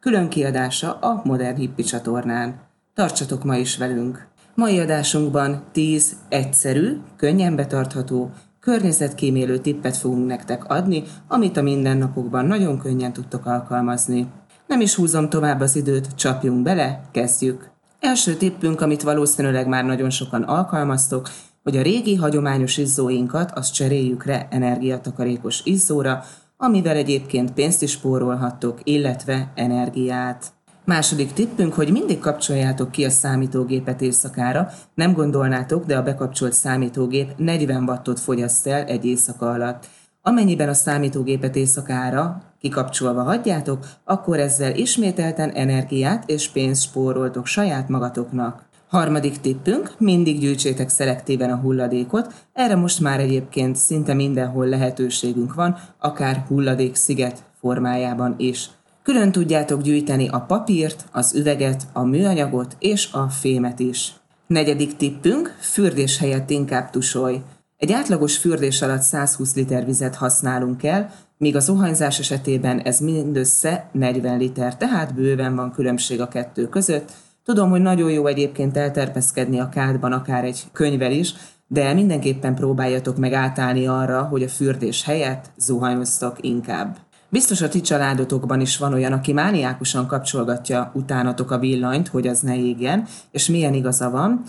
külön kiadása a Modern Hippi csatornán. Tartsatok ma is velünk! Mai adásunkban 10 egyszerű, könnyen betartható, környezetkímélő tippet fogunk nektek adni, amit a mindennapokban nagyon könnyen tudtok alkalmazni. Nem is húzom tovább az időt, csapjunk bele, kezdjük! Első tippünk, amit valószínűleg már nagyon sokan alkalmaztok, hogy a régi hagyományos izzóinkat azt cseréljük rá energiatakarékos izzóra, amivel egyébként pénzt is spórolhattok, illetve energiát. Második tippünk, hogy mindig kapcsoljátok ki a számítógépet éjszakára. Nem gondolnátok, de a bekapcsolt számítógép 40 wattot fogyaszt el egy éjszaka alatt. Amennyiben a számítógépet éjszakára kikapcsolva hagyjátok, akkor ezzel ismételten energiát és pénzt spóroltok saját magatoknak. Harmadik tippünk, mindig gyűjtsétek szelektíven a hulladékot, erre most már egyébként szinte mindenhol lehetőségünk van, akár hulladéksziget formájában is. Külön tudjátok gyűjteni a papírt, az üveget, a műanyagot és a fémet is. Negyedik tippünk, fürdés helyett inkább tusolj. Egy átlagos fürdés alatt 120 liter vizet használunk el, míg a zuhanyzás esetében ez mindössze 40 liter, tehát bőven van különbség a kettő között. Tudom, hogy nagyon jó egyébként elterpeszkedni a kádban, akár egy könyvel is, de mindenképpen próbáljatok meg átállni arra, hogy a fürdés helyett zuhanyoztok inkább. Biztos a ti családotokban is van olyan, aki mániákusan kapcsolgatja utánatok a villanyt, hogy az ne égjen, és milyen igaza van.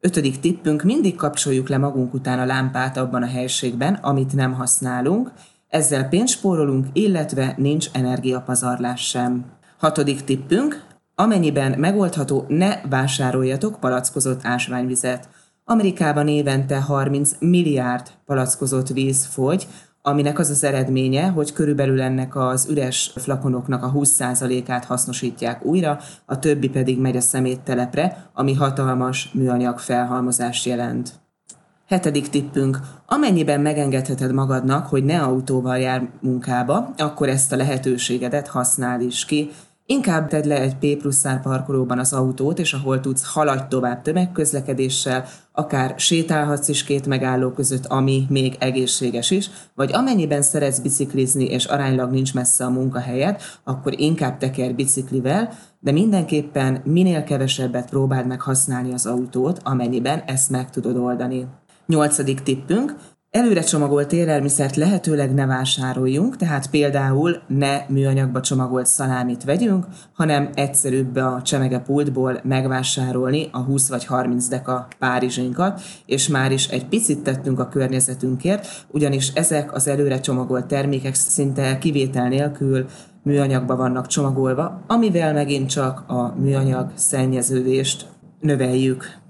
Ötödik tippünk, mindig kapcsoljuk le magunk után a lámpát abban a helységben, amit nem használunk, ezzel pénzt spórolunk, illetve nincs energiapazarlás sem. Hatodik tippünk, amennyiben megoldható, ne vásároljatok palackozott ásványvizet. Amerikában évente 30 milliárd palackozott víz fogy, aminek az az eredménye, hogy körülbelül ennek az üres flakonoknak a 20%-át hasznosítják újra, a többi pedig megy a szeméttelepre, ami hatalmas műanyag felhalmozást jelent. Hetedik tippünk, amennyiben megengedheted magadnak, hogy ne autóval jár munkába, akkor ezt a lehetőségedet használd is ki, Inkább tedd le egy P plusz parkolóban az autót, és ahol tudsz, haladj tovább tömegközlekedéssel, akár sétálhatsz is két megálló között, ami még egészséges is, vagy amennyiben szeretsz biciklizni, és aránylag nincs messze a munkahelyed, akkor inkább teker biciklivel, de mindenképpen minél kevesebbet próbáld meg használni az autót, amennyiben ezt meg tudod oldani. Nyolcadik tippünk, Előre csomagolt élelmiszert lehetőleg ne vásároljunk, tehát például ne műanyagba csomagolt szalámit vegyünk, hanem egyszerűbb a csemege pultból megvásárolni a 20 vagy 30 deka párizsinkat, és már is egy picit tettünk a környezetünkért, ugyanis ezek az előre csomagolt termékek szinte kivétel nélkül műanyagba vannak csomagolva, amivel megint csak a műanyag szennyeződést növeljük.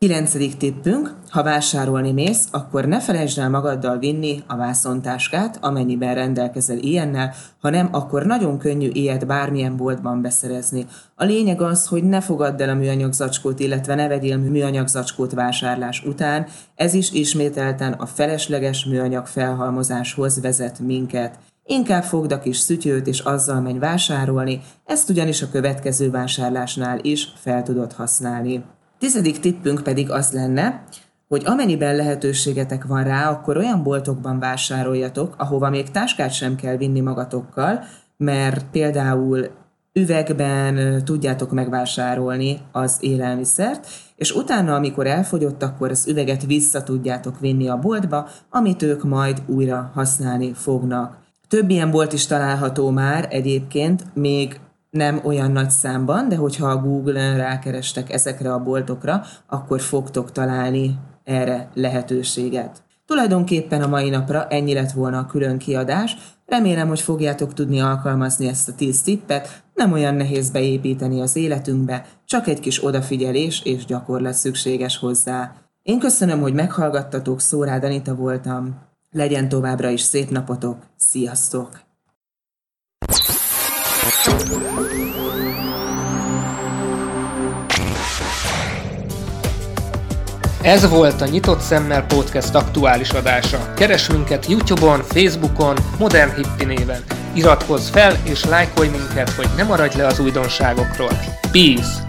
Kilencedik tippünk, ha vásárolni mész, akkor ne felejtsd el magaddal vinni a vászontáskát, amennyiben rendelkezel ilyennel, ha nem, akkor nagyon könnyű ilyet bármilyen boltban beszerezni. A lényeg az, hogy ne fogadd el a műanyag zacskót, illetve ne vegyél műanyag zacskót vásárlás után, ez is ismételten a felesleges műanyag felhalmozáshoz vezet minket. Inkább fogd a kis szütyőt és azzal menj vásárolni, ezt ugyanis a következő vásárlásnál is fel tudod használni. Tizedik tippünk pedig az lenne, hogy amennyiben lehetőségetek van rá, akkor olyan boltokban vásároljatok, ahova még táskát sem kell vinni magatokkal, mert például üvegben tudjátok megvásárolni az élelmiszert, és utána, amikor elfogyott, akkor az üveget vissza tudjátok vinni a boltba, amit ők majd újra használni fognak. Több ilyen bolt is található már egyébként, még nem olyan nagy számban, de hogyha a Google-en rákerestek ezekre a boltokra, akkor fogtok találni erre lehetőséget. Tulajdonképpen a mai napra ennyi lett volna a külön kiadás, remélem, hogy fogjátok tudni alkalmazni ezt a 10 tippet, nem olyan nehéz beépíteni az életünkbe, csak egy kis odafigyelés és gyakorlat szükséges hozzá. Én köszönöm, hogy meghallgattatok, Szórád Anita voltam. Legyen továbbra is szép napotok, sziasztok! Ez volt a Nyitott Szemmel Podcast aktuális adása. Keres minket Youtube-on, Facebookon, Modern Hippi néven. Iratkozz fel és lájkolj minket, hogy ne maradj le az újdonságokról. Peace!